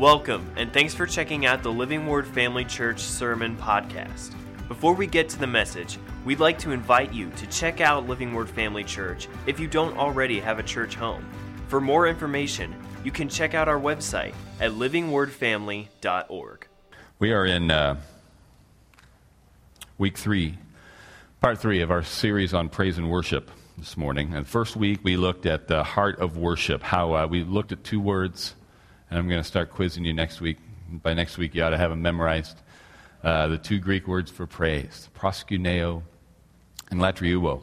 Welcome, and thanks for checking out the Living Word Family Church Sermon Podcast. Before we get to the message, we'd like to invite you to check out Living Word Family Church if you don't already have a church home. For more information, you can check out our website at livingwordfamily.org. We are in uh, week three, part three of our series on praise and worship this morning. And first week, we looked at the heart of worship, how uh, we looked at two words and I'm going to start quizzing you next week. By next week, you ought to have them memorized. Uh, the two Greek words for praise, proskuneo and latreuo.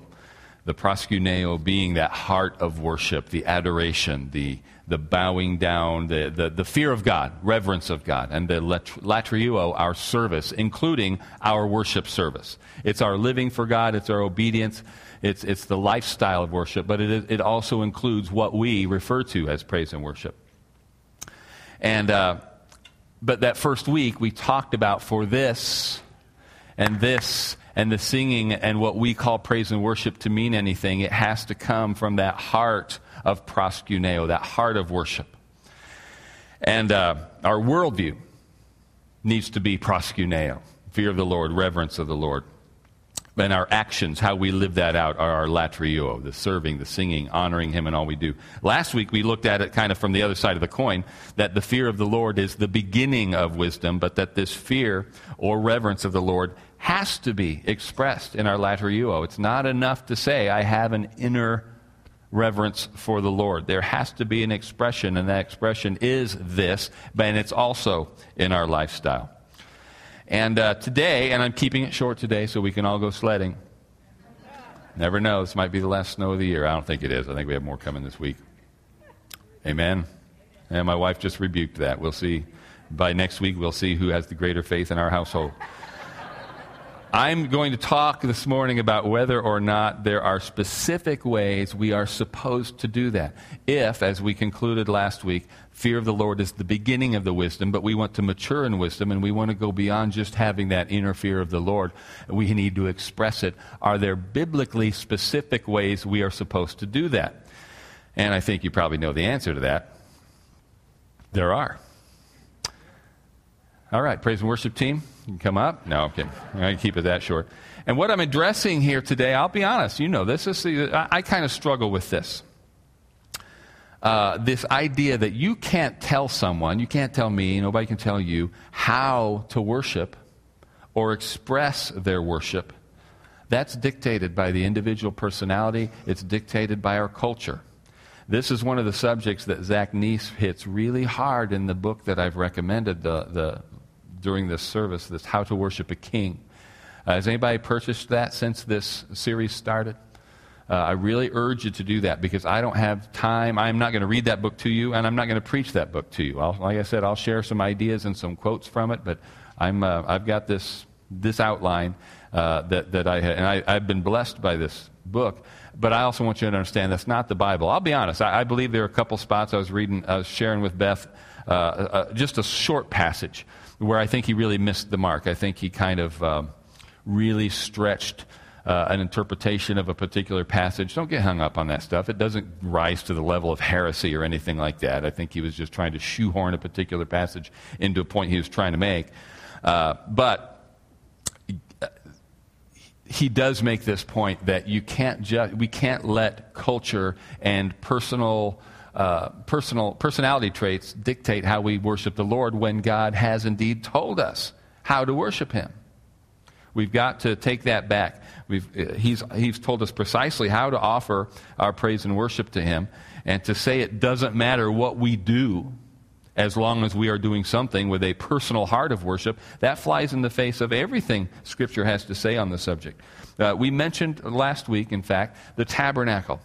The proskuneo being that heart of worship, the adoration, the, the bowing down, the, the, the fear of God, reverence of God, and the latreuo, our service, including our worship service. It's our living for God, it's our obedience, it's, it's the lifestyle of worship, but it, it also includes what we refer to as praise and worship. And, uh, but that first week, we talked about for this and this and the singing and what we call praise and worship to mean anything, it has to come from that heart of proskuneo, that heart of worship. And uh, our worldview needs to be proskuneo, fear of the Lord, reverence of the Lord and our actions, how we live that out, are our latrio, the serving, the singing, honoring Him in all we do. Last week we looked at it kind of from the other side of the coin, that the fear of the Lord is the beginning of wisdom, but that this fear or reverence of the Lord has to be expressed in our latrio. It's not enough to say, I have an inner reverence for the Lord. There has to be an expression, and that expression is this, and it's also in our lifestyle. And uh, today, and I'm keeping it short today so we can all go sledding. Never know. This might be the last snow of the year. I don't think it is. I think we have more coming this week. Amen. And my wife just rebuked that. We'll see. By next week, we'll see who has the greater faith in our household. I'm going to talk this morning about whether or not there are specific ways we are supposed to do that. If, as we concluded last week, fear of the Lord is the beginning of the wisdom, but we want to mature in wisdom and we want to go beyond just having that inner fear of the Lord, we need to express it. Are there biblically specific ways we are supposed to do that? And I think you probably know the answer to that. There are. All right, praise and worship team. Can come up. No, going to keep it that short. And what I'm addressing here today, I'll be honest, you know this. is I, I kind of struggle with this. Uh, this idea that you can't tell someone, you can't tell me, nobody can tell you how to worship or express their worship. That's dictated by the individual personality, it's dictated by our culture. This is one of the subjects that Zach Neese hits really hard in the book that I've recommended, the, the during this service, this How to Worship a King. Uh, has anybody purchased that since this series started? Uh, I really urge you to do that because I don't have time. I'm not going to read that book to you, and I'm not going to preach that book to you. I'll, like I said, I'll share some ideas and some quotes from it, but I'm, uh, I've got this, this outline uh, that, that I had, and I, I've been blessed by this book. But I also want you to understand that's not the Bible. I'll be honest. I, I believe there are a couple spots I was reading, I was sharing with Beth, uh, uh, just a short passage where I think he really missed the mark. I think he kind of um, really stretched uh, an interpretation of a particular passage. Don't get hung up on that stuff. It doesn't rise to the level of heresy or anything like that. I think he was just trying to shoehorn a particular passage into a point he was trying to make. Uh, but he does make this point that you can't ju- we can't let culture and personal uh, personal personality traits dictate how we worship the Lord when God has indeed told us how to worship Him. We've got to take that back. We've, uh, he's, he's told us precisely how to offer our praise and worship to Him. And to say it doesn't matter what we do as long as we are doing something with a personal heart of worship, that flies in the face of everything Scripture has to say on the subject. Uh, we mentioned last week, in fact, the tabernacle.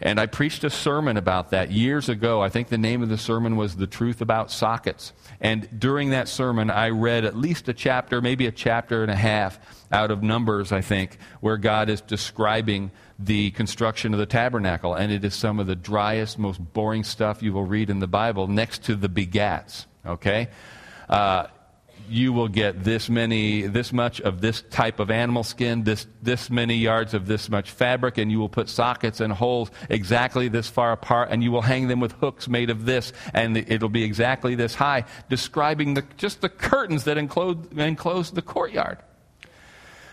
And I preached a sermon about that years ago. I think the name of the sermon was The Truth About Sockets. And during that sermon, I read at least a chapter, maybe a chapter and a half out of Numbers, I think, where God is describing the construction of the tabernacle. And it is some of the driest, most boring stuff you will read in the Bible next to the begats. Okay? Uh, you will get this many, this much of this type of animal skin, this, this many yards of this much fabric, and you will put sockets and holes exactly this far apart, and you will hang them with hooks made of this, and it'll be exactly this high, describing the, just the curtains that enclose, enclose the courtyard.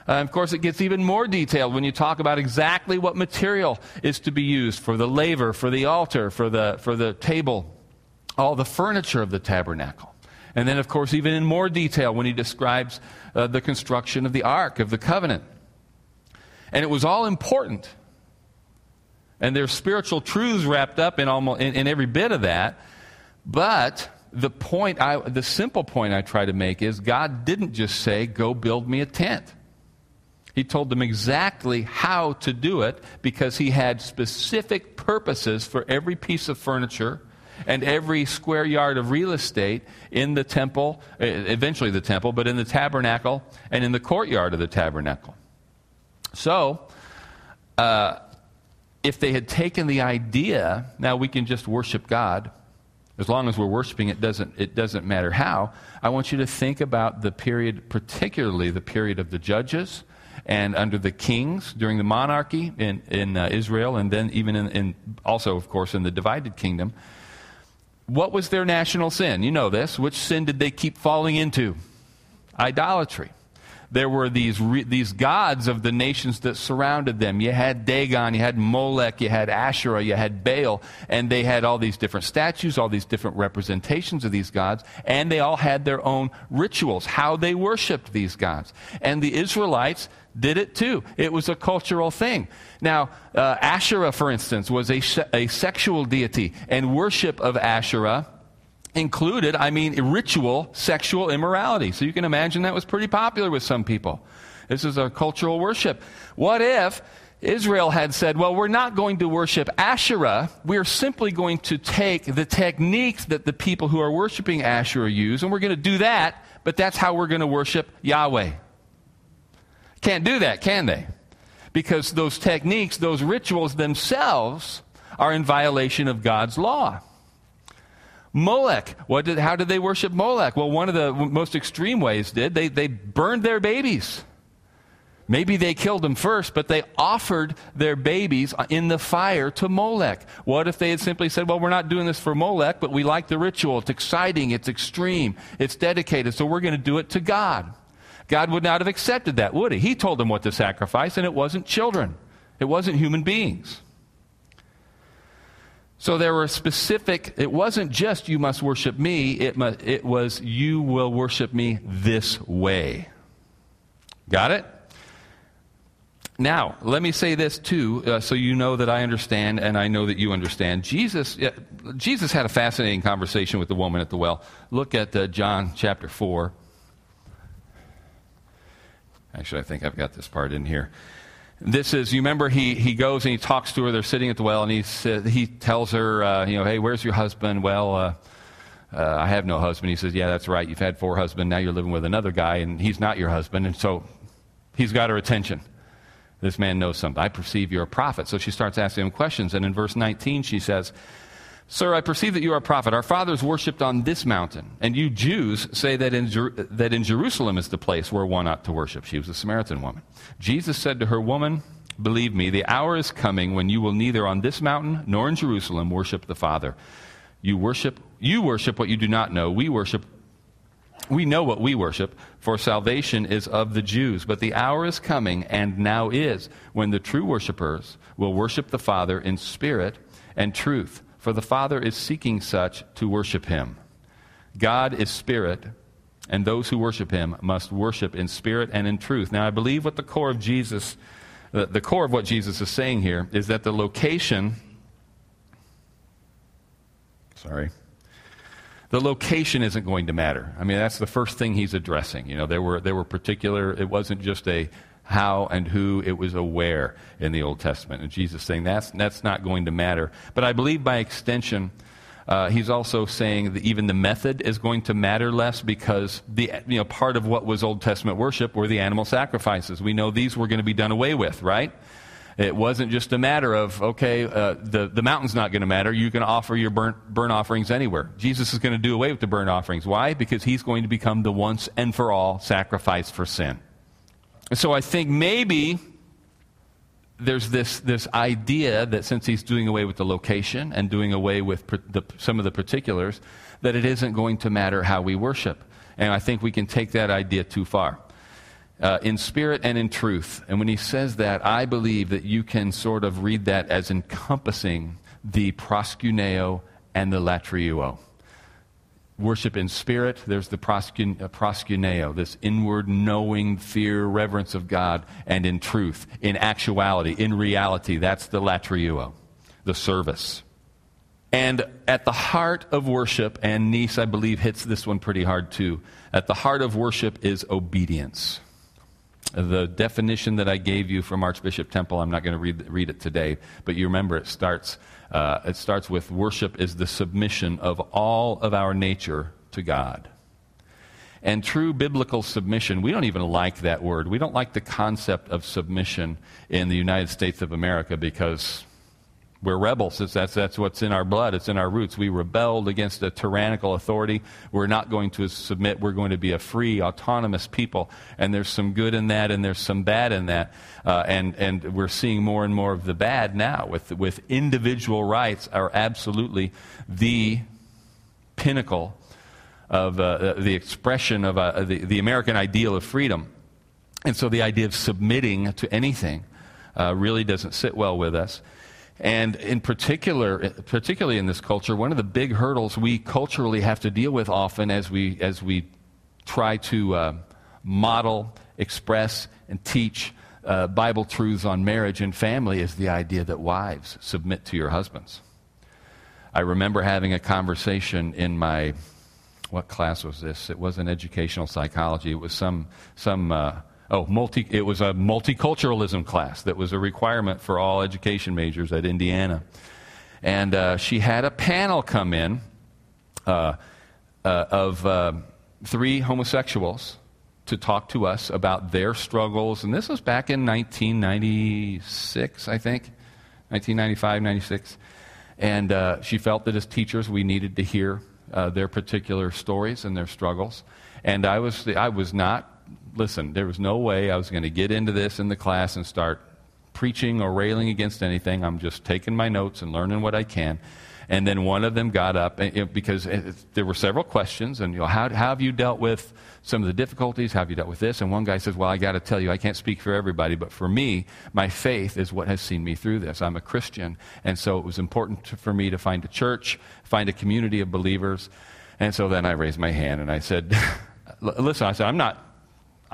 Uh, of course, it gets even more detailed when you talk about exactly what material is to be used for the laver, for the altar, for the, for the table, all the furniture of the tabernacle. And then, of course, even in more detail when he describes uh, the construction of the Ark of the Covenant. And it was all important. And there's spiritual truths wrapped up in, almost, in, in every bit of that. But the point, I, the simple point I try to make is God didn't just say, go build me a tent. He told them exactly how to do it because he had specific purposes for every piece of furniture and every square yard of real estate in the temple, eventually the temple, but in the tabernacle and in the courtyard of the tabernacle. So, uh, if they had taken the idea, now we can just worship God. As long as we're worshiping, it doesn't, it doesn't matter how. I want you to think about the period, particularly the period of the judges, and under the kings during the monarchy in, in uh, Israel, and then even in, in, also, of course, in the divided kingdom. What was their national sin? You know this. Which sin did they keep falling into? Idolatry there were these, re- these gods of the nations that surrounded them. You had Dagon, you had Molech, you had Asherah, you had Baal, and they had all these different statues, all these different representations of these gods, and they all had their own rituals, how they worshiped these gods. And the Israelites did it too. It was a cultural thing. Now, uh, Asherah, for instance, was a, a sexual deity, and worship of Asherah included, I mean, ritual sexual immorality. So you can imagine that was pretty popular with some people. This is a cultural worship. What if Israel had said, well, we're not going to worship Asherah. We're simply going to take the techniques that the people who are worshiping Asherah use, and we're going to do that, but that's how we're going to worship Yahweh. Can't do that, can they? Because those techniques, those rituals themselves, are in violation of God's law. Molech. What did, how did they worship Molech? Well, one of the most extreme ways did they, they burned their babies. Maybe they killed them first, but they offered their babies in the fire to Molech. What if they had simply said, Well, we're not doing this for Molech, but we like the ritual. It's exciting, it's extreme, it's dedicated, so we're going to do it to God. God would not have accepted that, would he? He told them what to sacrifice, and it wasn't children, it wasn't human beings. So there were specific, it wasn't just you must worship me, it, it was you will worship me this way. Got it? Now, let me say this too, uh, so you know that I understand and I know that you understand. Jesus, uh, Jesus had a fascinating conversation with the woman at the well. Look at uh, John chapter 4. Actually, I think I've got this part in here. This is, you remember, he, he goes and he talks to her. They're sitting at the well, and he, he tells her, uh, you know, hey, where's your husband? Well, uh, uh, I have no husband. He says, yeah, that's right. You've had four husbands. Now you're living with another guy, and he's not your husband. And so he's got her attention. This man knows something. I perceive you're a prophet. So she starts asking him questions. And in verse 19, she says, Sir, I perceive that you are a prophet. Our fathers worshipped on this mountain, and you Jews say that in, Jer- that in Jerusalem is the place where one ought to worship. She was a Samaritan woman. Jesus said to her, Woman, believe me, the hour is coming when you will neither on this mountain nor in Jerusalem worship the Father. You worship, you worship what you do not know. We worship we know what we worship, for salvation is of the Jews. But the hour is coming, and now is, when the true worshippers will worship the Father in spirit and truth for the Father is seeking such to worship him. God is spirit, and those who worship him must worship in spirit and in truth. Now, I believe what the core of Jesus, the core of what Jesus is saying here is that the location, sorry, the location isn't going to matter. I mean, that's the first thing he's addressing. You know, there were, there were particular, it wasn't just a how and who, it was a where in the Old Testament. And Jesus saying that's, that's not going to matter. But I believe by extension, uh, he's also saying that even the method is going to matter less because the, you know, part of what was Old Testament worship were the animal sacrifices. We know these were going to be done away with, right? It wasn't just a matter of, okay, uh, the, the mountain's not going to matter. You can offer your burnt, burnt offerings anywhere. Jesus is going to do away with the burnt offerings. Why? Because he's going to become the once and for all sacrifice for sin. And so I think maybe there's this, this idea that since he's doing away with the location and doing away with the, some of the particulars, that it isn't going to matter how we worship. And I think we can take that idea too far uh, in spirit and in truth. And when he says that, I believe that you can sort of read that as encompassing the proskuneo and the latreuo. Worship in spirit, there's the uh, proskuneo, this inward knowing, fear, reverence of God, and in truth, in actuality, in reality, that's the latreuo, the service. And at the heart of worship, and Neese, I believe, hits this one pretty hard too. At the heart of worship is obedience the definition that I gave you from Archbishop Temple, I'm not going to read, read it today, but you remember it starts, uh, it starts with worship is the submission of all of our nature to God. And true biblical submission, we don't even like that word. We don't like the concept of submission in the United States of America because we're rebels. That's, that's what's in our blood. It's in our roots. We rebelled against a tyrannical authority. We're not going to submit. We're going to be a free, autonomous people. And there's some good in that, and there's some bad in that. Uh, and, and we're seeing more and more of the bad now, with, with individual rights are absolutely the pinnacle of uh, the expression of uh, the, the American ideal of freedom. And so the idea of submitting to anything uh, really doesn't sit well with us. And in particular, particularly in this culture, one of the big hurdles we culturally have to deal with often as we, as we try to uh, model, express, and teach uh, Bible truths on marriage and family is the idea that wives submit to your husbands. I remember having a conversation in my, what class was this? It wasn't educational psychology, it was some, some uh, Oh, multi, it was a multiculturalism class that was a requirement for all education majors at Indiana. And uh, she had a panel come in uh, uh, of uh, three homosexuals to talk to us about their struggles. And this was back in 1996, I think, 1995, 96. And uh, she felt that as teachers, we needed to hear uh, their particular stories and their struggles. And I was, I was not listen, there was no way I was going to get into this in the class and start preaching or railing against anything. I'm just taking my notes and learning what I can. And then one of them got up because there were several questions, and you know, how, how have you dealt with some of the difficulties? How have you dealt with this? And one guy says, Well, I got to tell you, I can't speak for everybody, but for me, my faith is what has seen me through this. I'm a Christian, and so it was important to, for me to find a church, find a community of believers. And so then I raised my hand and I said, Listen, I said, I'm not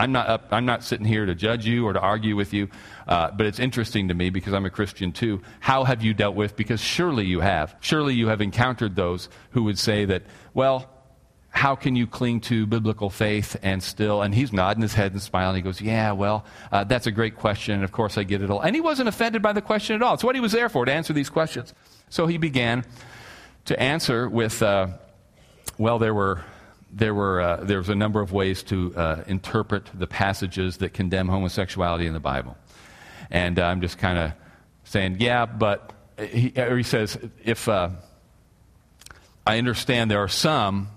I'm not, up, I'm not sitting here to judge you or to argue with you, uh, but it's interesting to me because I'm a Christian too. How have you dealt with? Because surely you have. Surely you have encountered those who would say that, well, how can you cling to biblical faith and still? And he's nodding his head and smiling. He goes, Yeah, well, uh, that's a great question. And of course, I get it all. And he wasn't offended by the question at all. It's what he was there for, to answer these questions. So he began to answer with, uh, well, there were there, were, uh, there was a number of ways to uh, interpret the passages that condemn homosexuality in the Bible. And uh, I'm just kind of saying, yeah, but he, he says, if uh, I understand there are some,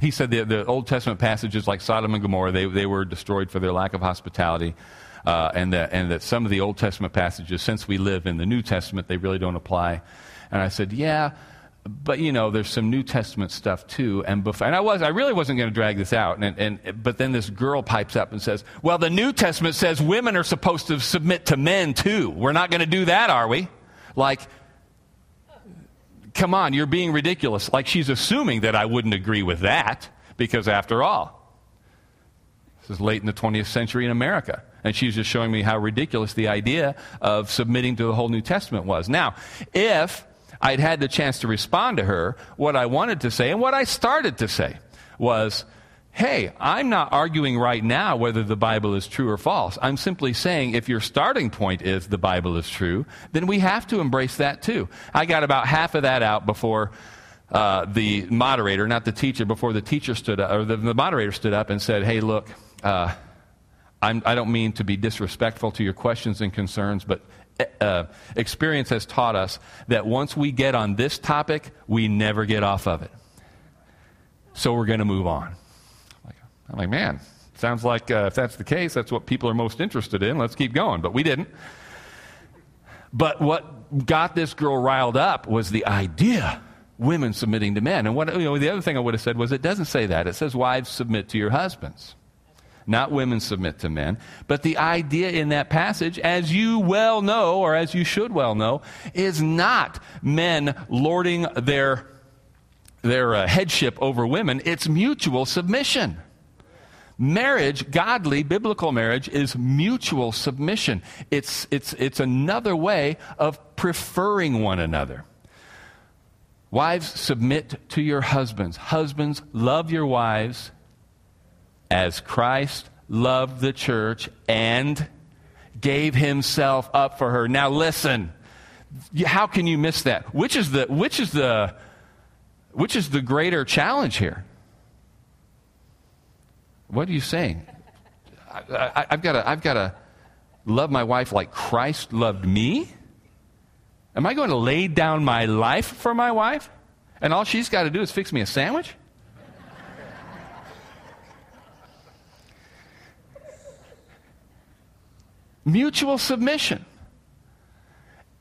he said the, the, Old Testament passages like Sodom and Gomorrah, they, they were destroyed for their lack of hospitality. Uh, and, that, and that some of the Old Testament passages, since we live in the New Testament, they really don't apply. And I said, yeah, but you know, there's some New Testament stuff too. And before, and I was, I really wasn't going to drag this out. And, and, but then this girl pipes up and says, "Well, the New Testament says women are supposed to submit to men too. We're not going to do that, are we?" Like, come on, you're being ridiculous. Like she's assuming that I wouldn't agree with that because, after all, this is late in the 20th century in America. And she's just showing me how ridiculous the idea of submitting to the whole New Testament was. Now, if I'd had the chance to respond to her, what I wanted to say and what I started to say was, hey, I'm not arguing right now whether the Bible is true or false. I'm simply saying if your starting point is the Bible is true, then we have to embrace that too. I got about half of that out before uh, the moderator, not the teacher, before the teacher stood up, or the, the moderator stood up and said, hey, look, uh, I do not mean to be disrespectful to your questions and concerns, but uh, experience has taught us that once we get on this topic, we never get off of it. So we're going to move on. I'm like, man, sounds like uh, if that's the case, that's what people are most interested in. Let's keep going. But we didn't. But what got this girl riled up was the idea women submitting to men. And what, you know, the other thing I would have said was it doesn't say that. It says wives submit to your husbands not women submit to men. But the idea in that passage, as you well know, or as you should well know, is not men lording their, their uh, headship over women, it's mutual submission. Marriage, godly, biblical marriage, is mutual submission. It's, it's, it's another way of preferring one another. Wives, submit to your husbands. Husbands, love your wives as Christ loved the church and gave himself up for her. Now listen, how can you miss that? Which is the which is the which is the greater challenge here? What are you saying? I, have got to I've got to love my wife like Christ loved me. Am I going to lay down my life for my wife? And all she's got to do is fix me a sandwich? Mutual submission.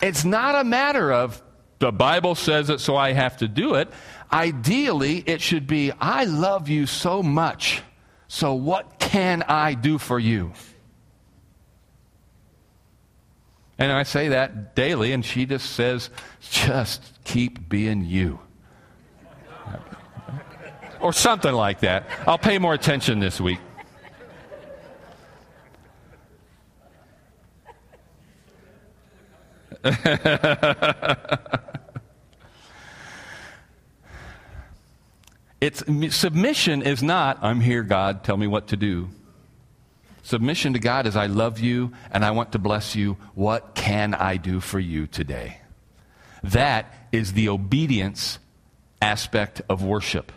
It's not a matter of the Bible says it, so I have to do it. Ideally, it should be I love you so much, so what can I do for you? And I say that daily, and she just says, just keep being you. or something like that. I'll pay more attention this week. it's submission is not i'm here god tell me what to do. Submission to god is i love you and i want to bless you. What can i do for you today? That is the obedience aspect of worship.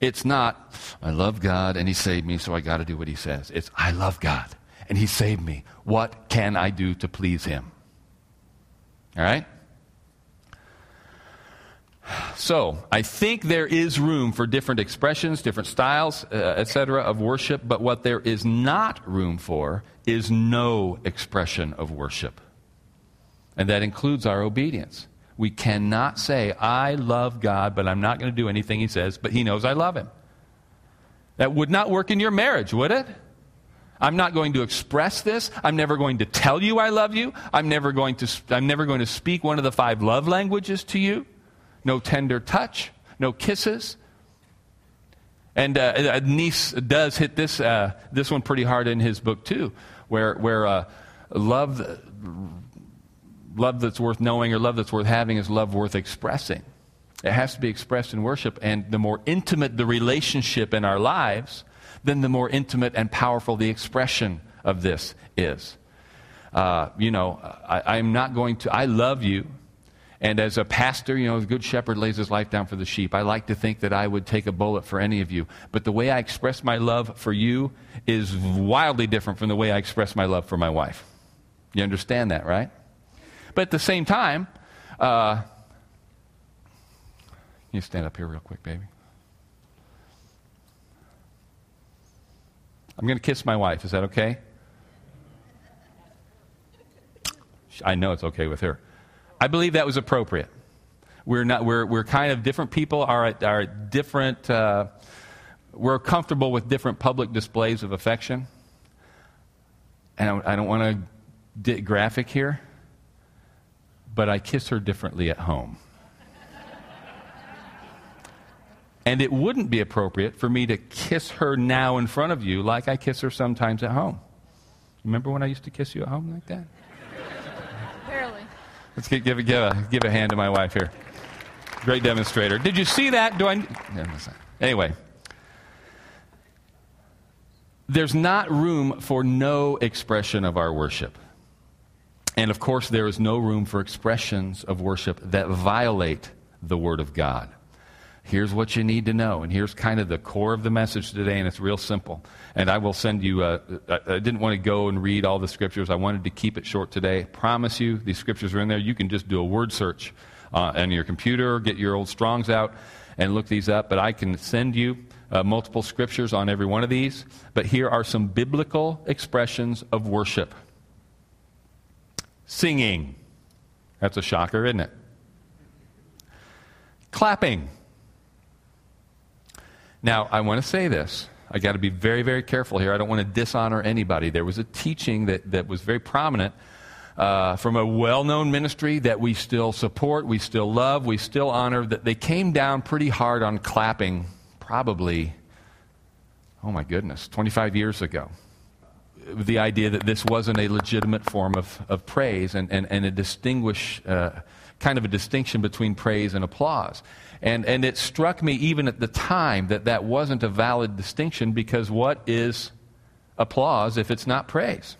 It's not i love god and he saved me so i got to do what he says. It's i love god and he saved me. What can i do to please him all right? So, I think there is room for different expressions, different styles, uh, etc., of worship, but what there is not room for is no expression of worship. And that includes our obedience. We cannot say, I love God, but I'm not going to do anything He says, but He knows I love Him. That would not work in your marriage, would it? I'm not going to express this. I'm never going to tell you I love you. I'm never going to, I'm never going to speak one of the five love languages to you. No tender touch, no kisses. And uh, Neese does hit this, uh, this one pretty hard in his book, too, where, where uh, love, love that's worth knowing or love that's worth having is love worth expressing. It has to be expressed in worship, and the more intimate the relationship in our lives, then the more intimate and powerful the expression of this is. Uh, you know, I, I'm not going to, I love you. And as a pastor, you know, the good shepherd lays his life down for the sheep. I like to think that I would take a bullet for any of you. But the way I express my love for you is wildly different from the way I express my love for my wife. You understand that, right? But at the same time, uh, you stand up here real quick, baby. I'm going to kiss my wife. Is that okay? I know it's okay with her. I believe that was appropriate. We're, not, we're, we're kind of different people, are at, are different, uh, we're comfortable with different public displays of affection. And I, I don't want to get graphic here, but I kiss her differently at home. And it wouldn't be appropriate for me to kiss her now in front of you like I kiss her sometimes at home. Remember when I used to kiss you at home like that? Barely. Let's give, give, give, a, give a hand to my wife here. Great demonstrator. Did you see that? Do I? Anyway, there's not room for no expression of our worship. And of course, there is no room for expressions of worship that violate the Word of God. Here's what you need to know. And here's kind of the core of the message today, and it's real simple. And I will send you, uh, I didn't want to go and read all the scriptures. I wanted to keep it short today. Promise you, these scriptures are in there. You can just do a word search uh, on your computer, get your old Strongs out, and look these up. But I can send you uh, multiple scriptures on every one of these. But here are some biblical expressions of worship singing. That's a shocker, isn't it? Clapping. Now, I want to say this. I got to be very, very careful here. I don't want to dishonor anybody. There was a teaching that, that was very prominent uh, from a well known ministry that we still support, we still love, we still honor, that they came down pretty hard on clapping, probably, oh my goodness, 25 years ago. The idea that this wasn't a legitimate form of, of praise and, and, and a distinguish, uh, kind of a distinction between praise and applause. And, and it struck me even at the time that that wasn't a valid distinction because what is applause if it's not praise?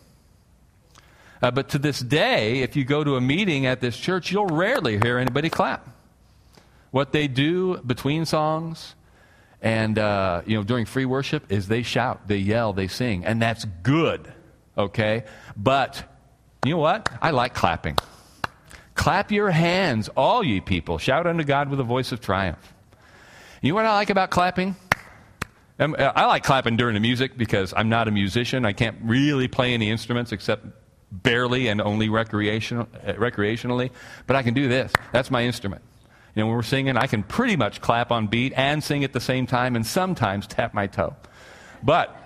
Uh, but to this day, if you go to a meeting at this church, you'll rarely hear anybody clap. What they do between songs and uh, you know during free worship is they shout, they yell, they sing, and that's good. Okay, but you know what? I like clapping. Clap your hands, all ye people. Shout unto God with a voice of triumph. You know what I like about clapping? Um, I like clapping during the music because I'm not a musician. I can't really play any instruments except barely and only recreational, uh, recreationally, but I can do this. That's my instrument. You know, when we're singing, I can pretty much clap on beat and sing at the same time and sometimes tap my toe. But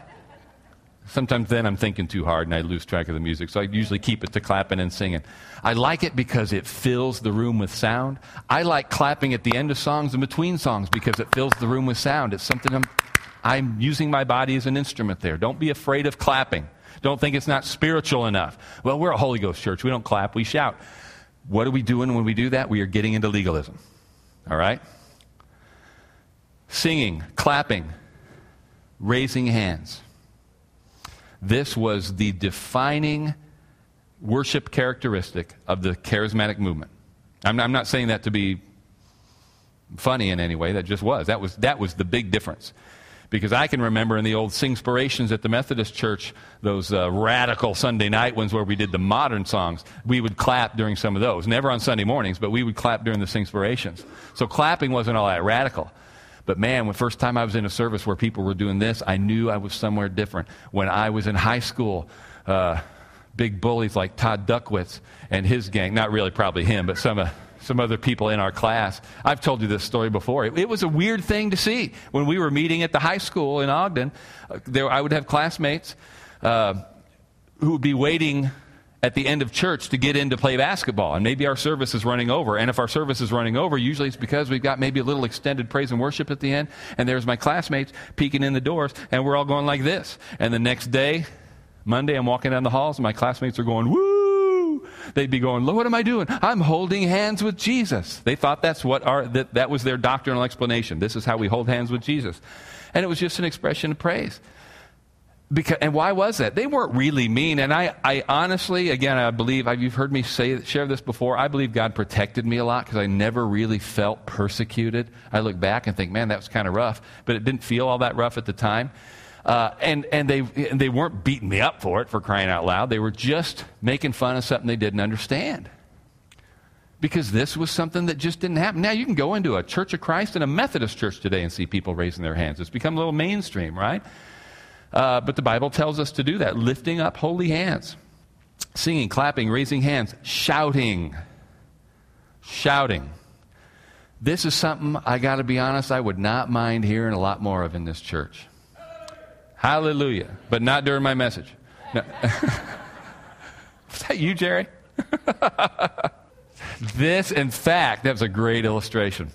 sometimes then I'm thinking too hard and I lose track of the music, so I usually keep it to clapping and singing. I like it because it fills the room with sound. I like clapping at the end of songs and between songs because it fills the room with sound. It's something I'm, I'm using my body as an instrument there. Don't be afraid of clapping. Don't think it's not spiritual enough. Well, we're a Holy Ghost church. We don't clap, we shout. What are we doing when we do that? We are getting into legalism. All right? Singing, clapping, raising hands. This was the defining worship characteristic of the charismatic movement. I'm, I'm not saying that to be funny in any way. That just was. That was, that was the big difference. Because I can remember in the old Singspirations at the Methodist Church, those uh, radical Sunday night ones where we did the modern songs, we would clap during some of those. Never on Sunday mornings, but we would clap during the Singspirations. So clapping wasn't all that radical. But man, the first time I was in a service where people were doing this, I knew I was somewhere different. When I was in high school, uh, big bullies like Todd Duckwitz and his gang, not really probably him, but some of some other people in our class. I've told you this story before. It, it, was a weird thing to see. When we were meeting at the high school in Ogden, uh, there, I would have classmates uh, who would be waiting at the end of church to get in to play basketball. And maybe our service is running over. And if our service is running over, usually it's because we've got maybe a little extended praise and worship at the end. And there's my classmates peeking in the doors, and we're all going like this. And the next day, Monday, I'm walking down the halls, and my classmates are going, woo! they'd be going, Look What am I doing? I'm holding hands with Jesus. They thought that's what our, that, that was their doctrinal explanation. This is how we hold hands with Jesus. And it was just an expression of praise. Because, and why was that? They weren't really mean. And I, I honestly, again, I believe, you've heard me say, share this before, I believe God protected me a lot because I never really felt persecuted. I look back and think, man, that was kind of rough. But it didn't feel all that rough at the time. Uh, and and they, they weren't beating me up for it, for crying out loud. They were just making fun of something they didn't understand. Because this was something that just didn't happen. Now, you can go into a Church of Christ and a Methodist church today and see people raising their hands. It's become a little mainstream, right? Uh, but the Bible tells us to do that lifting up holy hands, singing, clapping, raising hands, shouting. Shouting. This is something, I got to be honest, I would not mind hearing a lot more of in this church. Hallelujah. But not during my message. No. Was that you, Jerry? this, in fact, that was a great illustration.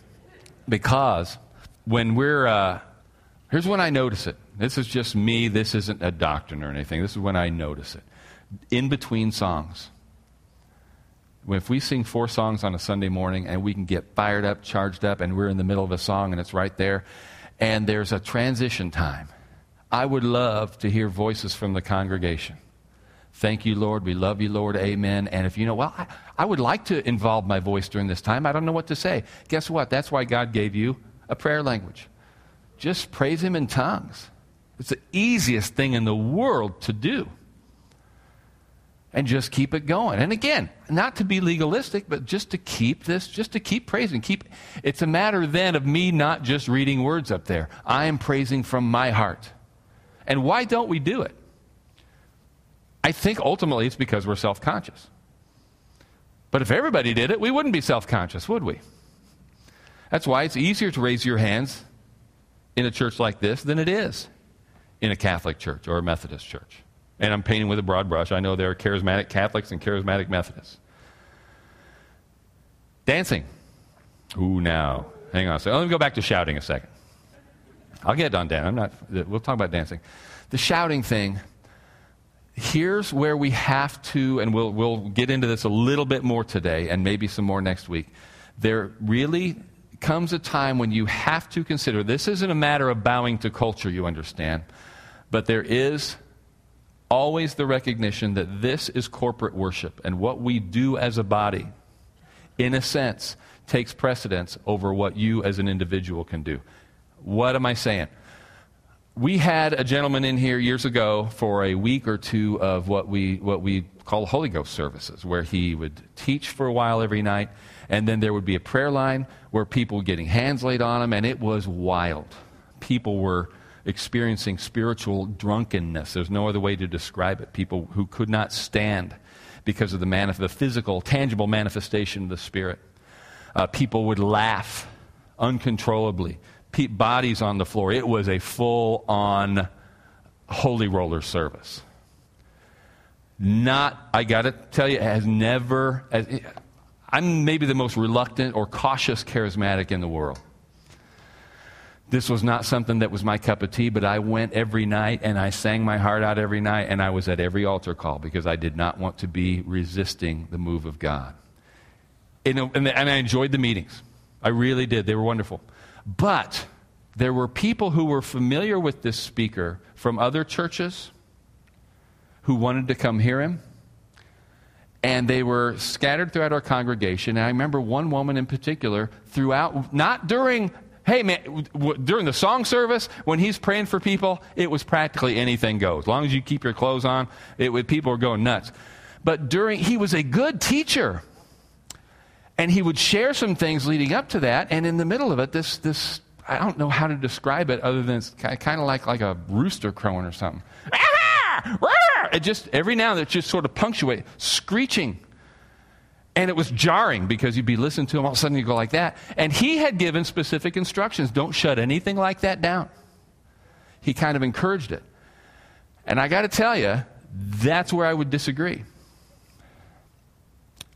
Because when we're, uh, here's when I notice it. This is just me. This isn't a doctrine or anything. This is when I notice it. In between songs. If we sing four songs on a Sunday morning and we can get fired up, charged up, and we're in the middle of a song and it's right there, and there's a transition time I would love to hear voices from the congregation. Thank you, Lord. We love you, Lord. Amen. And if you know, well, I, I, would like to involve my voice during this time. I don't know what to say. Guess what? That's why God gave you a prayer language. Just praise Him in tongues. It's the easiest thing in the world to do. And just keep it going. And again, not to be legalistic, but just to keep this, just to keep praising. Keep it's a matter then of me not just reading words up there. I am praising from my heart. And why don't we do it? I think ultimately it's because we're self conscious. But if everybody did it, we wouldn't be self conscious, would we? That's why it's easier to raise your hands in a church like this than it is in a Catholic church or a Methodist church. And I'm painting with a broad brush. I know there are charismatic Catholics and charismatic Methodists. Dancing. Ooh, now. Hang on second. Let me go back to shouting a second. I'll get on Dan. I'm not, we'll talk about dancing. The shouting thing here's where we have to, and we'll, we'll get into this a little bit more today and maybe some more next week. There really comes a time when you have to consider this isn't a matter of bowing to culture, you understand, but there is always the recognition that this is corporate worship, and what we do as a body, in a sense, takes precedence over what you as an individual can do. What am I saying? we had a gentleman in here years ago for a week or two of what we, what we call Holy Ghost services, where he would teach for a while every night, and then there would be a prayer line where people were getting hands laid on them, and it was wild. People were experiencing spiritual drunkenness. There's no other way to describe it. People who could not stand because of the, manif- the physical, tangible manifestation of the Spirit. Uh, people would laugh uncontrollably pe- bodies on the floor. It was a full on holy roller service. Not, I got to tell you, has never, as, I'm maybe the most reluctant or cautious charismatic in the world. This was not something that was my cup of tea, but I went every night and I sang my heart out every night and I was at every altar call because I did not want to be resisting the move of God. And, and I enjoyed the meetings. I really did. They were wonderful. But there were people who were familiar with this speaker from other churches who wanted to come hear him. And they were scattered throughout our congregation. And I remember one woman in particular, throughout, not during, hey man, w- during the song service, when he's praying for people, it was practically anything goes. As long as you keep your clothes on, it would, people were going nuts. But during, he was a good teacher. And he would share some things leading up to that, and in the middle of it, this, this I don't know how to describe it other than it's kind of like, like a rooster crowing or something. It just, every now and then, it just sort of punctuate, screeching. And it was jarring because you'd be listening to him, all of a sudden you'd go like that. And he had given specific instructions don't shut anything like that down. He kind of encouraged it. And I got to tell you, that's where I would disagree.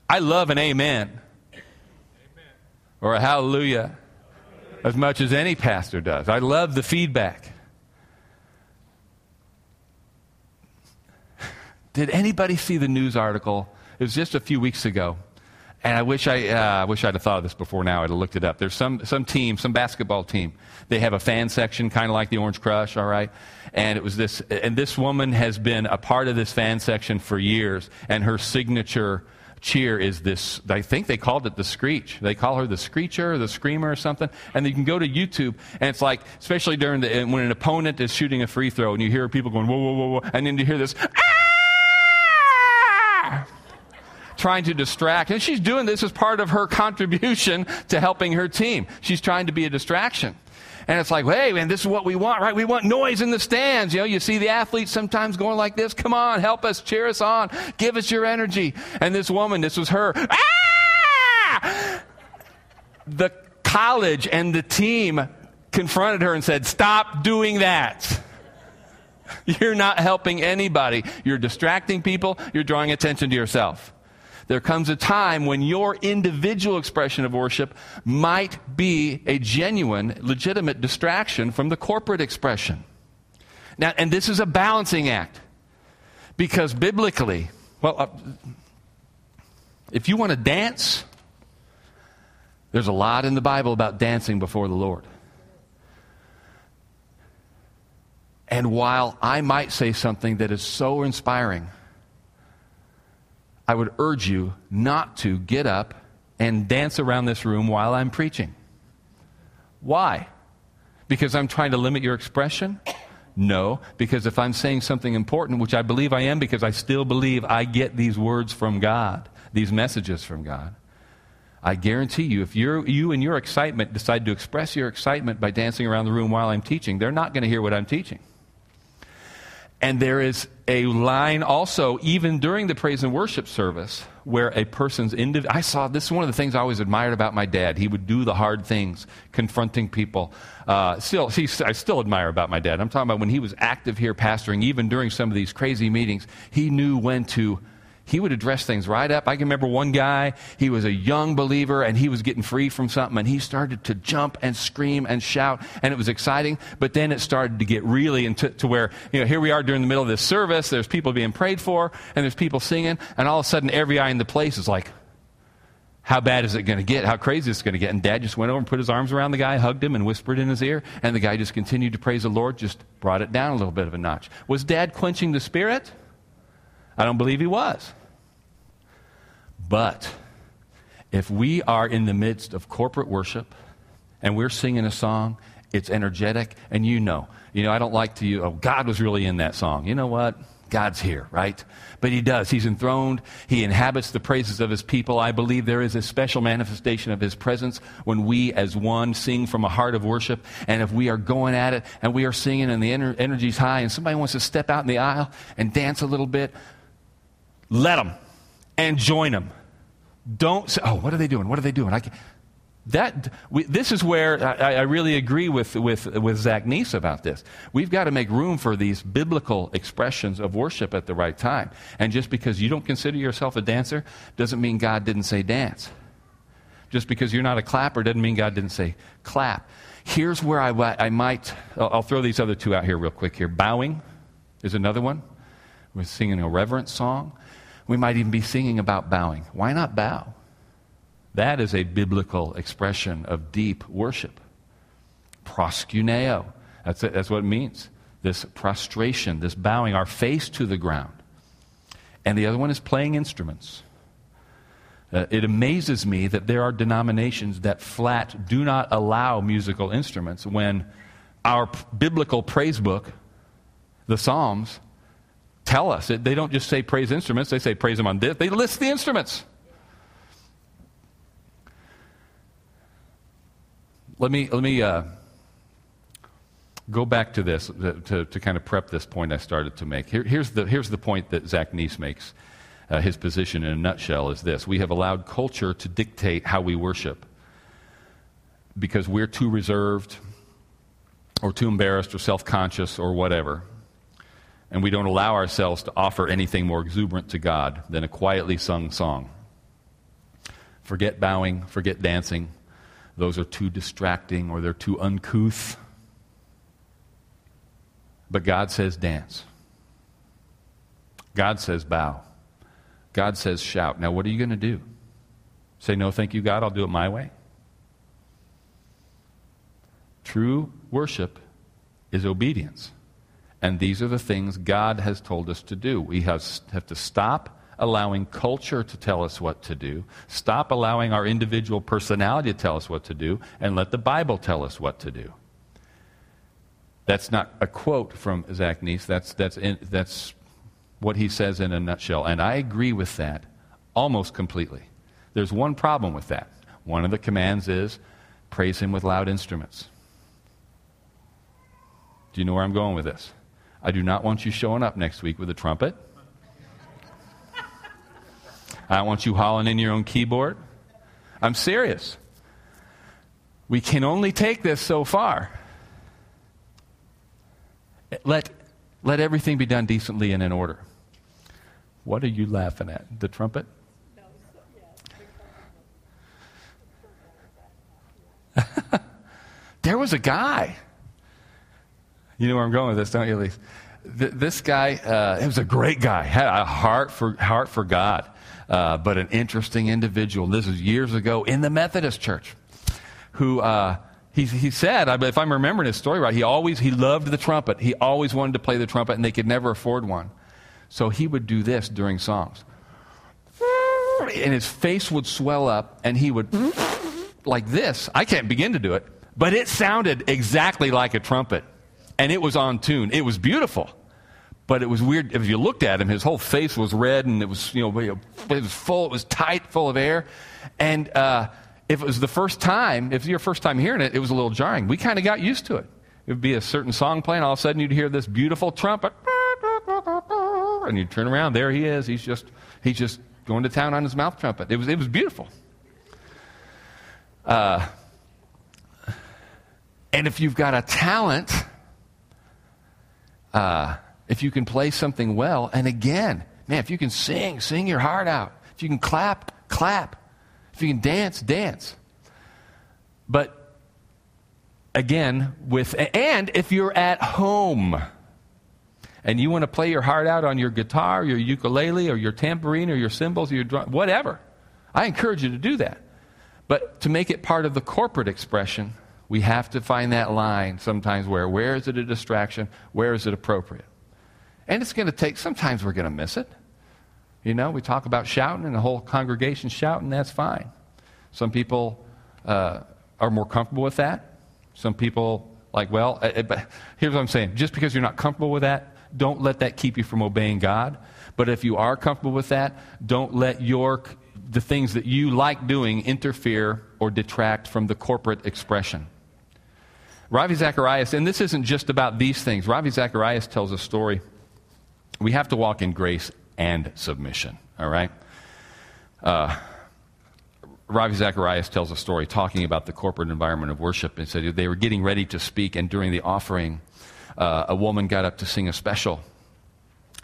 I love an amen or a hallelujah as much as any pastor does. I love the feedback. Did anybody see the news article? It was just a few weeks ago. And I wish I, uh, wish I'd have thought of this before now. I'd have looked it up. There's some, some team, some basketball team. They have a fan section, kind of like the Orange Crush, all right? And it was this, and this woman has been a part of this fan section for years. And her signature cheer is this, I think they called it the screech. They call her the screecher, or the screamer or something. And you can go to YouTube, and it's like, especially during the, when an opponent is shooting a free throw, and you hear people going, whoa, whoa, whoa, whoa, and then you hear this, ah! Trying to distract. And she's doing this as part of her contribution to helping her team. She's trying to be a distraction. And it's like, hey, man, this is what we want, right? We want noise in the stands. You know, you see the athletes sometimes going like this. Come on, help us, cheer us on, give us your energy. And this woman, this was her. Ah! The college and the team confronted her and said, stop doing that. You're not helping anybody. You're distracting people. You're drawing attention to yourself. There comes a time when your individual expression of worship might be a genuine, legitimate distraction from the corporate expression. Now, and this is a balancing act because biblically, well, uh, if you want to dance, there's a lot in the Bible about dancing before the Lord. And while I might say something that is so inspiring, I would urge you not to get up and dance around this room while I'm preaching. Why? Because I'm trying to limit your expression? No, because if I'm saying something important, which I believe I am because I still believe I get these words from God, these messages from God, I guarantee you, if you're, you and your excitement decide to express your excitement by dancing around the room while I'm teaching, they're not going to hear what I'm teaching. And there is a line also, even during the praise and worship service, where a person's indiv- I saw this is one of the things I always admired about my dad. He would do the hard things, confronting people. Uh, still, he, I still admire about my dad. I'm talking about when he was active here pastoring, even during some of these crazy meetings, he knew when to he would address things right up. I can remember one guy, he was a young believer and he was getting free from something and he started to jump and scream and shout and it was exciting. But then it started to get really into to where, you know, here we are during the middle of this service, there's people being prayed for and there's people singing and all of a sudden every eye in the place is like, how bad is it going to get? How crazy is it going to get? And dad just went over and put his arms around the guy, hugged him, and whispered in his ear. And the guy just continued to praise the Lord, just brought it down a little bit of a notch. Was dad quenching the spirit? I don't believe he was. But if we are in the midst of corporate worship and we're singing a song, it's energetic, and you know, you know, I don't like to, oh, God was really in that song. You know what? God's here, right? But He does. He's enthroned. He inhabits the praises of His people. I believe there is a special manifestation of His presence when we, as one, sing from a heart of worship. And if we are going at it and we are singing and the ener- energy's high and somebody wants to step out in the aisle and dance a little bit, let them and join them. Don't say, oh, what are they doing? What are they doing? I that, we, this is where I, I, really agree with, with, with Zach Neese about this. We've got to make room for these biblical expressions of worship at the right time. And just because you don't consider yourself a dancer doesn't mean God didn't say dance. Just because you're not a clapper doesn't mean God didn't say clap. Here's where I, I might, I'll throw these other two out here real quick here. Bowing is another one. We're singing a reverence song. We might even be singing about bowing. Why not bow? That is a biblical expression of deep worship. Proskuneo. That's, it, that's what it means. This prostration, this bowing, our face to the ground. And the other one is playing instruments. Uh, it amazes me that there are denominations that flat do not allow musical instruments when our p- biblical praise book, the Psalms, tell us. They don't just say praise instruments, they say praise them on this. They list the instruments. Let me, let me uh, go back to this to, to kind of prep this point I started to make. Here, here's, the, here's the point that Zach Neese makes. Uh, his position in a nutshell is this We have allowed culture to dictate how we worship because we're too reserved or too embarrassed or self conscious or whatever and we don't allow ourselves to offer anything more exuberant to God than a quietly sung song. Forget bowing, forget dancing. Those are too distracting or they're too uncouth. But God says dance. God says bow. God says shout. Now, what are you going to do? Say, no, thank you, God, I'll do it my way? True worship is obedience. And these are the things God has told us to do. We have, have to stop allowing culture to tell us what to do, stop allowing our individual personality to tell us what to do, and let the Bible tell us what to do. That's not a quote from Zach Neese. That's, that's, in, that's what he says in a nutshell. And I agree with that almost completely. There's one problem with that. One of the commands is praise him with loud instruments. Do you know where I'm going with this? I do not want you showing up next week with a trumpet. I want you hauling in your own keyboard. I'm serious. We can only take this so far. Let, let everything be done decently and in order. What are you laughing at? The trumpet? there was a guy you know where I'm going with this, don't you, Elise? Th- this guy, uh, he was a great guy, had a heart for, heart for God, uh, but an interesting individual. This was years ago in the Methodist church, who uh, he, he said, if I'm remembering his story right, he always, he loved the trumpet. He always wanted to play the trumpet, and they could never afford one. So he would do this during songs. And his face would swell up, and he would, like this. I can't begin to do it but it sounded exactly like a trumpet. And it was on tune. It was beautiful. But it was weird. If you looked at him, his whole face was red and it was, you know, it was full, it was tight, full of air. And uh, if it was the first time, if your first time hearing it, it was a little jarring. We kind of got used to it. It would be a certain song playing, all of a sudden you'd hear this beautiful trumpet. And you'd turn around, there he is. He's just, he's just going to town on his mouth trumpet. It was, it was beautiful. Uh, and if you've got a talent, uh, if you can play something well, and again, man, if you can sing, sing your heart out. If you can clap, clap. If you can dance, dance. But again, with, and if you're at home and you want to play your heart out on your guitar, your ukulele, or your tambourine, or your cymbals, or your drum, whatever, I encourage you to do that. But to make it part of the corporate expression, we have to find that line sometimes where where is it a distraction? Where is it appropriate? And it's going to take, sometimes we're going to miss it. You know, we talk about shouting and the whole congregation shouting, that's fine. Some people uh, are more comfortable with that. Some people, like, well, uh, uh here's what I'm saying just because you're not comfortable with that, don't let that keep you from obeying God. But if you are comfortable with that, don't let your the things that you like doing interfere or detract from the corporate expression. Ravi Zacharias, and this isn't just about these things. Ravi Zacharias tells a story. We have to walk in grace and submission, all right? Uh, Ravi Zacharias tells a story talking about the corporate environment of worship. and said they were getting ready to speak, and during the offering, uh, a woman got up to sing a special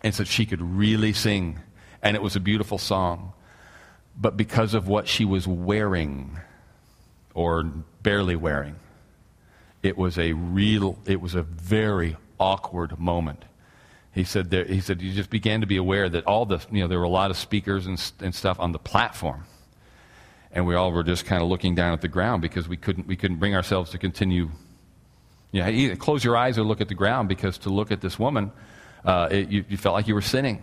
and said she could really sing, and it was a beautiful song. But because of what she was wearing, or barely wearing, it was a real, it was a very awkward moment. He said, there, he said, you just began to be aware that all the, you know, there were a lot of speakers and, and stuff on the platform. And we all were just kind of looking down at the ground because we couldn't, we couldn't bring ourselves to continue. You know, either close your eyes or look at the ground because to look at this woman, uh, it, you, you felt like you were sinning.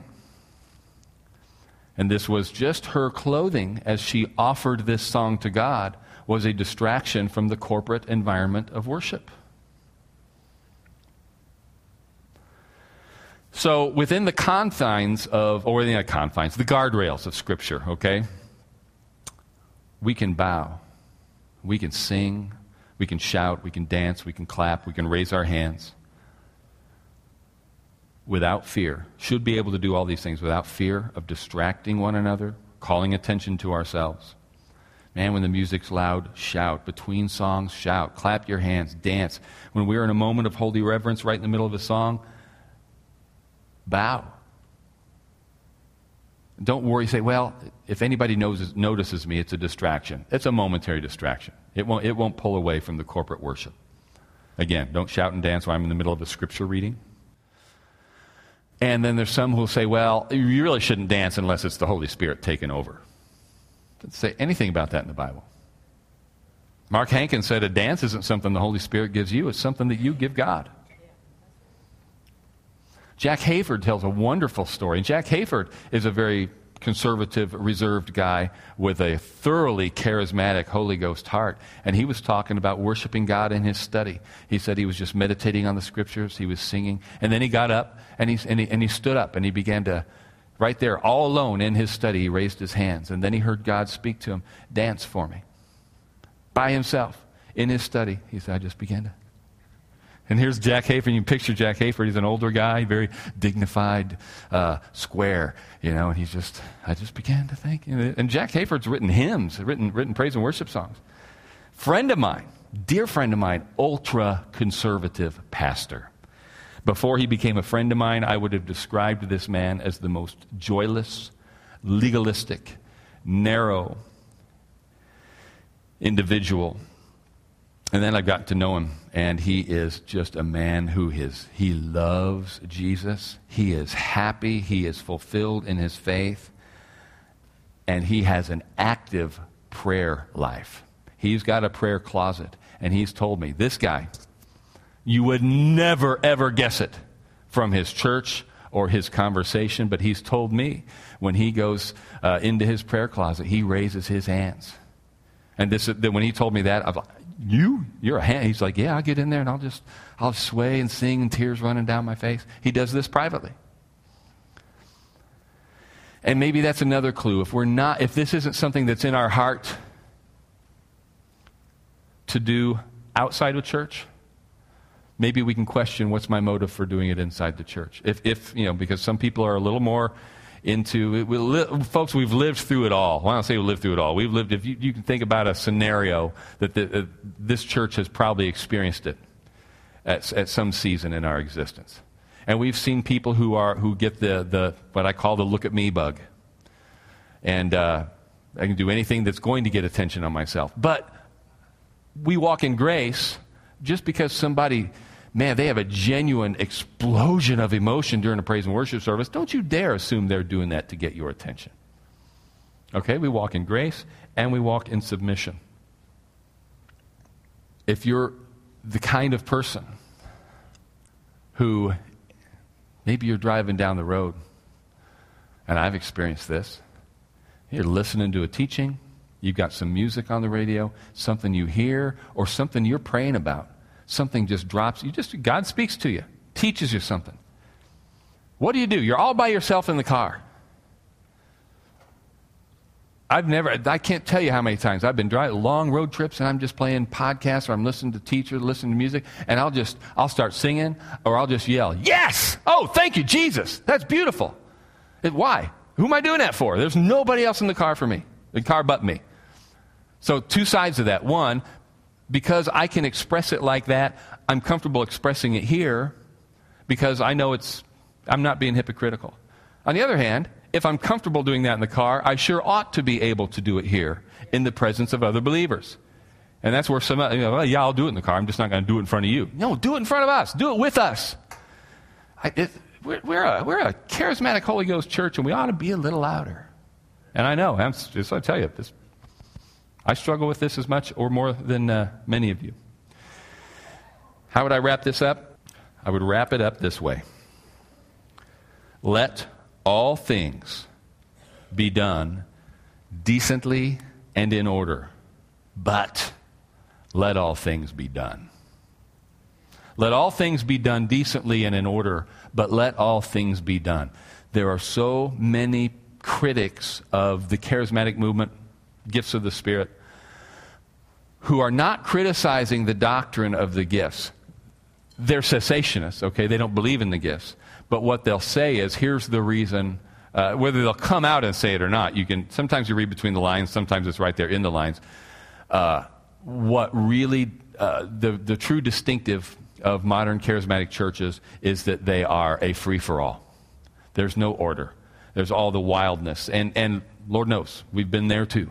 And this was just her clothing as she offered this song to God was a distraction from the corporate environment of worship. So, within the confines of, or within the confines, the guardrails of Scripture, okay, we can bow, we can sing, we can shout, we can dance, we can clap, we can raise our hands without fear. Should be able to do all these things without fear of distracting one another, calling attention to ourselves. Man, when the music's loud, shout. Between songs, shout. Clap your hands, dance. When we're in a moment of holy reverence right in the middle of a song, bow. Don't worry. Say, well, if anybody knows, notices me, it's a distraction. It's a momentary distraction. It won't, it won't pull away from the corporate worship. Again, don't shout and dance while I'm in the middle of a scripture reading. And then there's some who will say, well, you really shouldn't dance unless it's the Holy Spirit taking over. Doesn't say anything about that in the Bible. Mark Hankins said a dance isn't something the Holy Spirit gives you, it's something that you give God. Jack Hayford tells a wonderful story. And Jack Hayford is a very conservative, reserved guy with a thoroughly charismatic Holy Ghost heart. And he was talking about worshiping God in his study. He said he was just meditating on the scriptures, he was singing. And then he got up and he, and he, and he stood up and he began to, right there, all alone in his study, he raised his hands. And then he heard God speak to him, Dance for me. By himself, in his study. He said, I just began to and here's Jack Hayford. You picture Jack Hayford. He's an older guy, very dignified, uh, square, you know, and he's just, I just began to think. And Jack Hayford's written hymns, written, written praise and worship songs. Friend of mine, dear friend of mine, ultra conservative pastor. Before he became a friend of mine, I would have described this man as the most joyless, legalistic, narrow individual and then I got to know him, and he is just a man who is, he loves Jesus. He is happy. He is fulfilled in his faith. And he has an active prayer life. He's got a prayer closet. And he's told me, this guy, you would never, ever guess it from his church or his conversation, but he's told me when he goes uh, into his prayer closet, he raises his hands. And this, when he told me that, I've You? You're a hand. He's like, Yeah, I'll get in there and I'll just, I'll sway and sing and tears running down my face. He does this privately. And maybe that's another clue. If we're not, if this isn't something that's in our heart to do outside of church, maybe we can question what's my motive for doing it inside the church. If, if you know, because some people are a little more into we li- folks we've lived through it all. Well, i don't say we lived through it all. We've lived if you, you can think about a scenario that the, uh, this church has probably experienced it at, at some season in our existence. And we've seen people who are who get the, the what i call the look at me bug. And uh, i can do anything that's going to get attention on myself. But we walk in grace just because somebody man, they have a genuine explosion of emotion during a praise and worship service, don't you dare assume they're doing that to get your attention. Okay, we walk in grace and we walk in submission. If you're the kind of person who maybe you're driving down the road, and I've experienced this, you're listening to a teaching, you've got some music on the radio, something you hear, or something you're praying about something just drops. You just God speaks to you, teaches you something. What do you do? You're all by yourself in the car. I've never, I can't tell you how many times I've been driving long road trips and I'm just playing podcasts or I'm listening to teachers, listening to music, and I'll just, I'll start singing or I'll just yell, Yes! Oh, thank you, Jesus! That's beautiful. It, why? Who am I doing that for? There's nobody else in the car for me, the car but me. So, two sides of that. One, because I can express it like that, I'm comfortable expressing it here because I know it's, I'm not being hypocritical. On the other hand, if I'm comfortable doing that in the car, I sure ought to be able to do it here in the presence of other believers. And that's where some, you know, well, yeah, I'll do it in the car. I'm just not going to do it in front of you. No, do it in front of us. Do it with us. I, it, we're, we're, a, we're a charismatic Holy Ghost church, and we ought to be a little louder. And I know, I'm, just, I tell you, this I struggle with this as much or more than uh, many of you. How would I wrap this up? I would wrap it up this way Let all things be done decently and in order, but let all things be done. Let all things be done decently and in order, but let all things be done. There are so many critics of the charismatic movement, gifts of the Spirit, who are not criticizing the doctrine of the gifts. They're cessationists, okay? They don't believe in the gifts. But what they'll say is here's the reason. Uh, whether they'll come out and say it or not, you can. Sometimes you read between the lines. Sometimes it's right there in the lines. Uh, what really uh, the the true distinctive of modern charismatic churches is that they are a free for all. There's no order. There's all the wildness, and and Lord knows we've been there too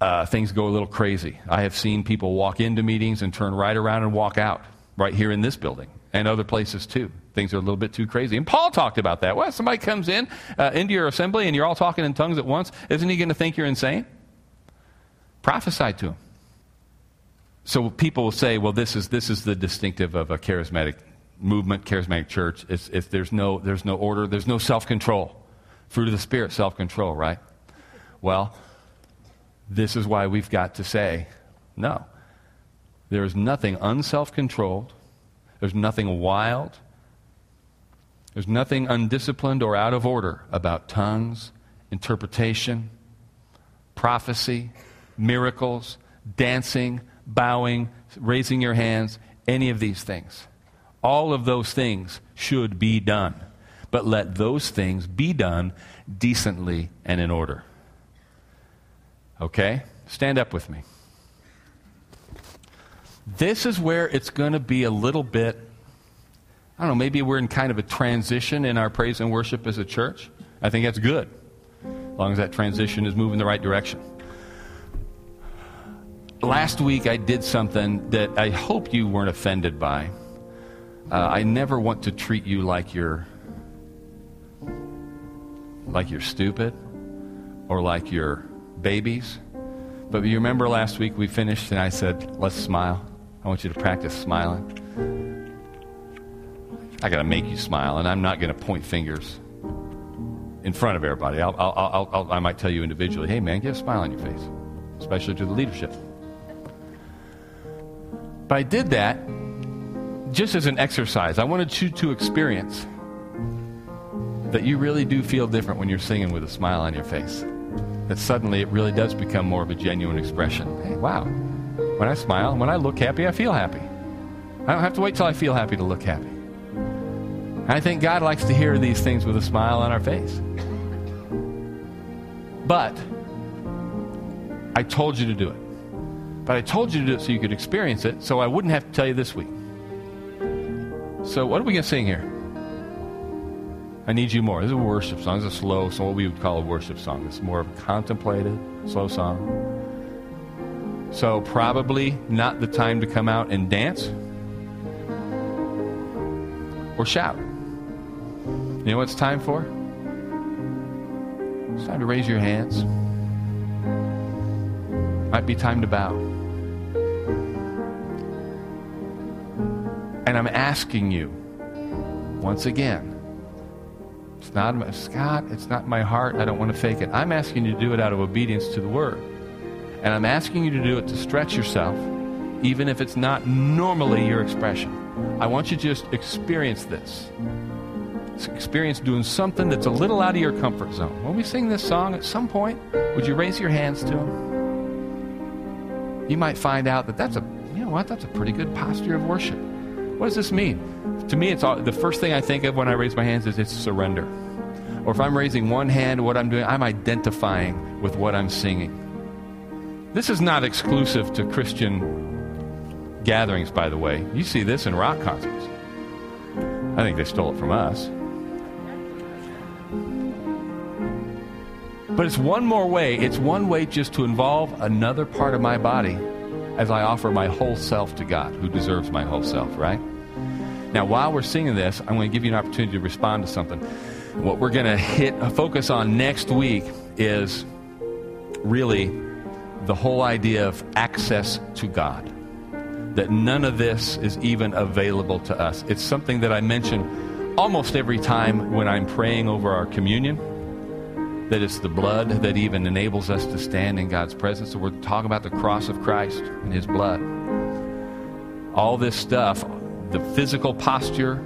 uh, things go a little crazy. I have seen people walk into meetings and turn right around and walk out, right here in this building and other places too. Things are a little bit too crazy. And Paul talked about that. Well, somebody comes in uh, into your assembly and you're all talking in tongues at once, isn't he going to think you're insane? Prophesy to him. So people will say, well, this is, this is the distinctive of a charismatic movement, charismatic church. If, if there's, no, there's no order, there's no self control. Fruit of the Spirit, self control, right? Well, this is why we've got to say, no. There is nothing unself controlled, there's nothing wild, there's nothing undisciplined or out of order about tongues, interpretation, prophecy, miracles, dancing, bowing, raising your hands, any of these things. All of those things should be done. But let those things be done decently and in order. Okay? Stand up with me. This is where it's going to be a little bit, I don't know, maybe we're in kind of a transition in our praise and worship as a church. I think that's good, as long as that transition is moving the right direction. Last week I did something that I hope you weren't offended by. Uh, I never want to treat you like you're like you're stupid or like you're babies. But you remember last week we finished and I said, let's smile. I want you to practice smiling. I got to make you smile, and I'm not going to point fingers in front of everybody. I'll, I'll, I'll, i might tell you individually, hey, man, get a smile on your face, especially to the leadership. But I did that just as an exercise. I wanted you to experience that you really do feel different when you're singing with a smile on your face. That suddenly it really does become more of a genuine expression. Hey, wow. When I smile, when I look happy, I feel happy. I don't have to wait till I feel happy to look happy. I think God likes to hear these things with a smile on our face. But I told you to do it. But I told you to do it so you could experience it, so I wouldn't have to tell you this week. So, what are we going to sing here? I Need You More. This is a worship song. It's a slow song, what we would call a worship song. It's more of a contemplative, slow song. So, probably not the time to come out and dance or shout. You know what it's time for? It's time to raise your hands. Might be time to bow. And I'm asking you, once again, it's not, Scott, it's not my heart. I don't want to fake it. I'm asking you to do it out of obedience to the Word. And I'm asking you to do it to stretch yourself, even if it's not normally your expression. I want you to just experience this. Experience doing something that's a little out of your comfort zone. When we sing this song, at some point, would you raise your hands to Him? You might find out that that's a, you know what, that's a pretty good posture of worship. What does this mean? To me, it's all, the first thing I think of when I raise my hands is it's surrender. Or if I'm raising one hand, what I'm doing, I'm identifying with what I'm singing. This is not exclusive to Christian gatherings, by the way. You see this in rock concerts. I think they stole it from us. But it's one more way. It's one way just to involve another part of my body as I offer my whole self to God, who deserves my whole self, right? Now, while we're singing this, I'm going to give you an opportunity to respond to something. What we're going to hit uh, focus on next week is really the whole idea of access to God. That none of this is even available to us. It's something that I mention almost every time when I'm praying over our communion that it's the blood that even enables us to stand in God's presence. So we're talking about the cross of Christ and His blood. All this stuff, the physical posture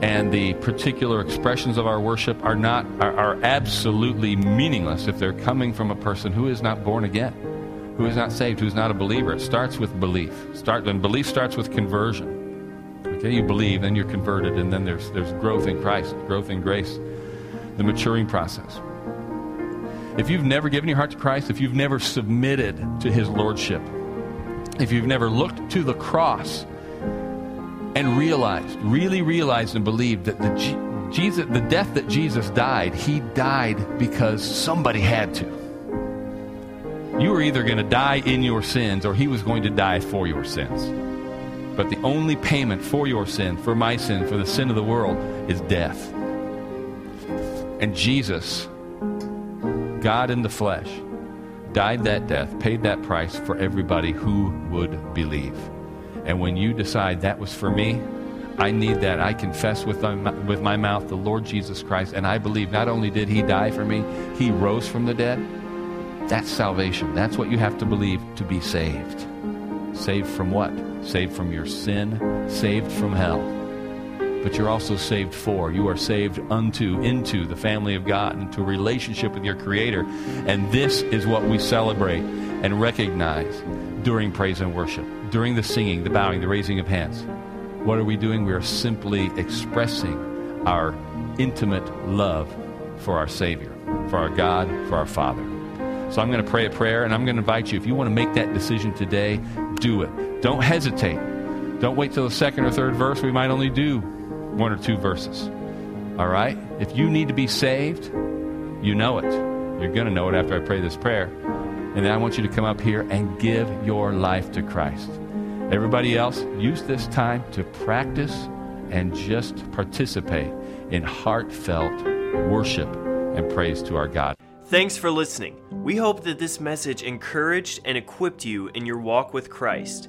and the particular expressions of our worship are not are, are absolutely meaningless if they're coming from a person who is not born again, who is not saved, who is not a believer. It starts with belief. Start and belief starts with conversion. Okay, you believe, then you're converted, and then there's there's growth in Christ, growth in grace, the maturing process. If you've never given your heart to Christ, if you've never submitted to his lordship, if you've never looked to the cross and realized, really realized and believed that the Jesus, the death that Jesus died, he died because somebody had to. You were either going to die in your sins or he was going to die for your sins. But the only payment for your sin, for my sin, for the sin of the world is death. And Jesus God in the flesh, died that death, paid that price for everybody who would believe. And when you decide that was for me, I need that. I confess with my, with my mouth the Lord Jesus Christ, and I believe not only did he die for me, he rose from the dead. That's salvation. That's what you have to believe to be saved. Saved from what? Saved from your sin, saved from hell but you're also saved for. You are saved unto, into the family of God, into a relationship with your Creator. And this is what we celebrate and recognize during praise and worship, during the singing, the bowing, the raising of hands. What are we doing? We are simply expressing our intimate love for our Savior, for our God, for our Father. So I'm going to pray a prayer, and I'm going to invite you, if you want to make that decision today, do it. Don't hesitate. Don't wait till the second or third verse. We might only do one or two verses. All right? If you need to be saved, you know it. You're going to know it after I pray this prayer. And then I want you to come up here and give your life to Christ. Everybody else, use this time to practice and just participate in heartfelt worship and praise to our God. Thanks for listening. We hope that this message encouraged and equipped you in your walk with Christ.